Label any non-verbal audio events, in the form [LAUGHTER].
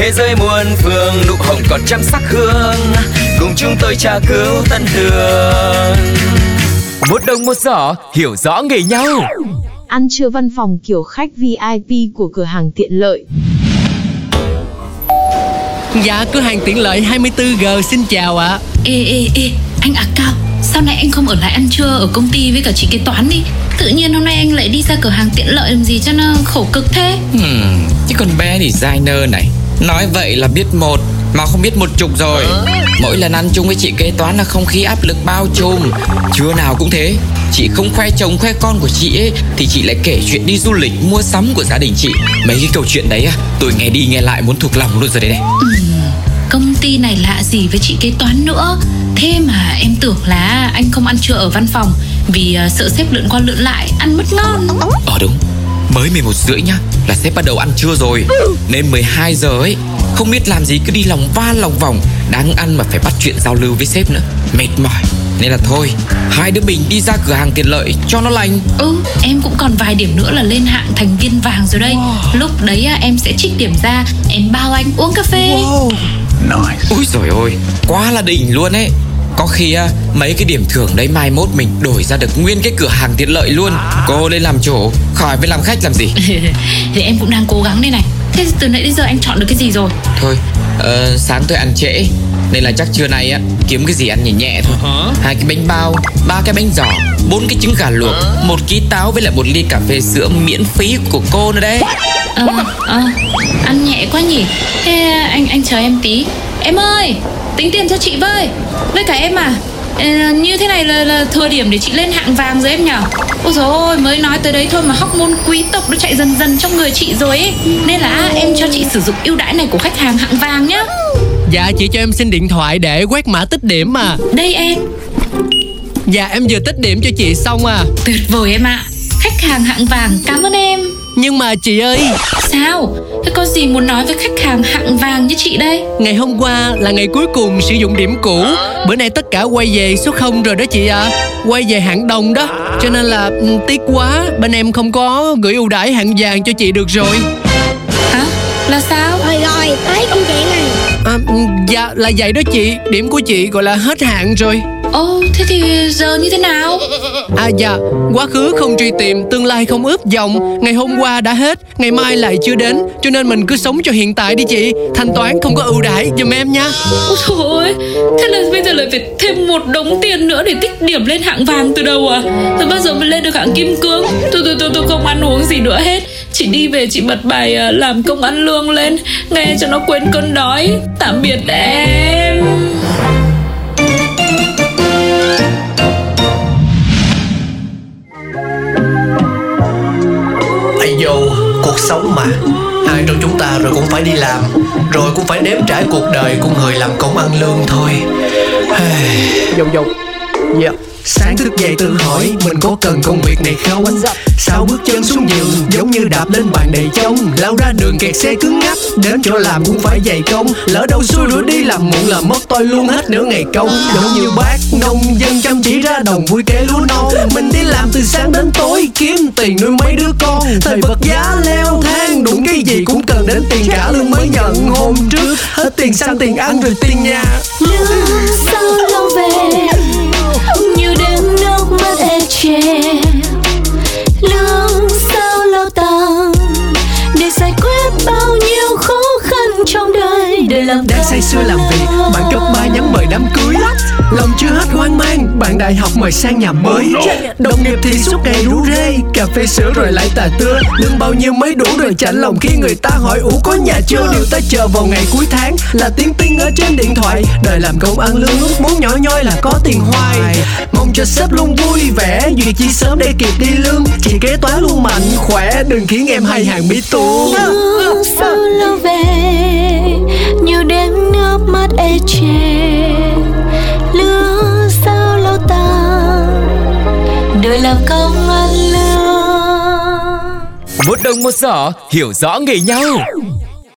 Thế giới muôn phương nụ hồng còn trăm sắc hương. Cùng chúng tôi tra cứu tân đường Một đồng một giỏ hiểu rõ nghề nhau. Ăn trưa văn phòng kiểu khách VIP của cửa hàng tiện lợi. Dạ, cửa hàng tiện lợi 24G xin chào ạ. Ê, ê, ê, anh Ác Cao Sao nay anh không ở lại ăn trưa ở công ty với cả chị kế toán đi? Tự nhiên hôm nay anh lại đi ra cửa hàng tiện lợi làm gì cho nó khổ cực thế? Hmm, chứ con bé designer này Nói vậy là biết một Mà không biết một chục rồi. Mỗi lần ăn chung với chị kế toán là không khí áp lực bao trùm. Trưa nào cũng thế Chị không khoe chồng khoe con của chị ấy Thì chị lại kể chuyện đi du lịch mua sắm của gia đình chị. Mấy cái câu chuyện đấy á Tôi nghe đi nghe lại muốn thuộc lòng luôn rồi đấy này. Công ty này lạ gì với chị kế toán nữa? Thế mà em tưởng là anh không ăn trưa ở văn phòng Vì ờ, sợ sếp lượn qua lượn lại Ăn mất ngon. Ờ đúng Mới 11 rưỡi nhá Là sếp bắt đầu ăn trưa rồi. Nên 12 giờ ấy Không biết làm gì cứ đi lòng va lòng vòng. Đáng ăn mà phải bắt chuyện giao lưu với sếp nữa. Mệt mỏi. Nên là thôi Hai đứa mình đi ra cửa hàng tiện lợi cho nó lành. Ừ em cũng còn vài điểm nữa là lên hạng thành viên vàng rồi đây. Lúc đấy à, em sẽ trích điểm ra. Em bao anh uống cà phê. Úi rồi ôi Quá là đỉnh luôn ấy có khi á, mấy cái điểm thưởng đấy mai mốt mình đổi ra được nguyên cái cửa hàng tiện lợi luôn. Cô lên làm chỗ, khỏi phải làm khách làm gì? [LAUGHS] Thì em cũng đang cố gắng đây này. Thế từ nãy đến giờ anh chọn được cái gì rồi? Thôi, ờ, sáng tôi ăn trễ Nên là chắc trưa nay á, kiếm cái gì ăn nhẹ nhẹ thôi. Hai cái bánh bao, ba cái bánh giò bốn cái trứng gà luộc một ký táo với lại một ly cà phê sữa miễn phí của cô nữa đấy. Ờ, ờ, ăn nhẹ quá nhỉ. Thế anh anh chờ em tí. Em ơi, tính tiền cho chị với. Với cả em à ờ, Như thế này là, là thời điểm để chị lên hạng vàng rồi em nhở? Ôi dồi ôi, mới nói tới đấy thôi mà hóc môn quý tộc nó chạy dần dần trong người chị rồi ấy. Nên là em cho chị sử dụng ưu đãi này của khách hàng hạng vàng nhá. Dạ chị cho em xin điện thoại để quét mã tích điểm mà. Đây em, Dạ em vừa tích điểm cho chị xong à. Tuyệt vời em ạ. Khách hàng hạng vàng, cảm ơn em Nhưng mà chị ơi Sao? Thế có gì muốn nói với khách hàng hạng vàng như chị đây? Ngày hôm qua là ngày cuối cùng sử dụng điểm cũ Bữa nay tất cả quay về số 0 rồi đó chị ạ à. Quay về hạng đồng đó Cho nên là ừ, tiếc quá Bên em không có gửi ưu đãi hạng vàng cho chị được rồi Hả? Là sao? Rồi rồi, tới công chuyện này à, ừ, Dạ là vậy đó chị Điểm của chị gọi là hết hạn rồi Ồ, thế thì giờ như thế nào? À dạ, quá khứ không truy tìm, tương lai không ướp dòng Ngày hôm qua đã hết, ngày mai lại chưa đến Cho nên mình cứ sống cho hiện tại đi chị Thanh toán không có ưu đãi giùm em nha Ôi trời ơi, thế là bây giờ lại phải thêm một đống tiền nữa để tích điểm lên hạng vàng từ đầu à? Rồi bao giờ mới lên được hạng kim cương? Tôi tôi tôi tôi không ăn uống gì nữa hết. Chị đi về chị bật bài à, làm công ăn lương lên, nghe cho nó quên cơn đói. Tạm biệt em. Cuộc mà. Ai trong chúng ta rồi cũng phải đi làm, Rồi cũng phải nếm trải cuộc đời của người làm công ăn lương thôi. Dòng dòng. Yeah Sáng thức dậy tự hỏi mình có cần công việc này không? Sao bước chân xuống giường giống như đạp lên bàn đầy trống? Lao ra đường kẹt xe cứng ngắc Đến chỗ làm cũng phải dày công. Lỡ đâu xui rủi đi làm muộn là mất tôi luôn hết nửa ngày công. Giống như bác nông dân chăm chỉ ra đồng vui kê lúa non. Mình đi làm từ sáng đến tối kiếm tiền nuôi mấy đứa con. Thời vật giá leo thang đụng cái gì cũng cần đến tiền cả lương mới nhận. Hôm trước Hết tiền xăng tiền ăn rồi tiền nhà. Lương sao ê Lương sao lâu tăng Để giải quyết bao nhiêu khó khăn trong đời, Để làm đang say sưa làm việc, bạn cấp ba nhắn mời đám cưới lòng chưa hết hoang mang bạn đại học mời sang nhà mới. Đồng nghiệp thì suốt ngày rủ rê cà phê sữa rồi lại tà tưa. Lương bao nhiêu mới đủ rồi chạnh lòng khi người ta hỏi ủ có nhà chưa? Điều ta chờ vào ngày cuối tháng là tiếng tinh ở trên điện thoại. Đời làm công ăn lương ước muốn nhỏ nhoi là có tiền hoài. Mong cho sếp luôn vui vẻ duyệt chi sớm để kịp đi lương. Chị kế toán luôn mạnh khỏe đừng khiến em hay hàng mỹ tu sao lâu về trên lứa đời làm công ăn lương? Một đồng một giỏ hiểu rõ nghề nhau.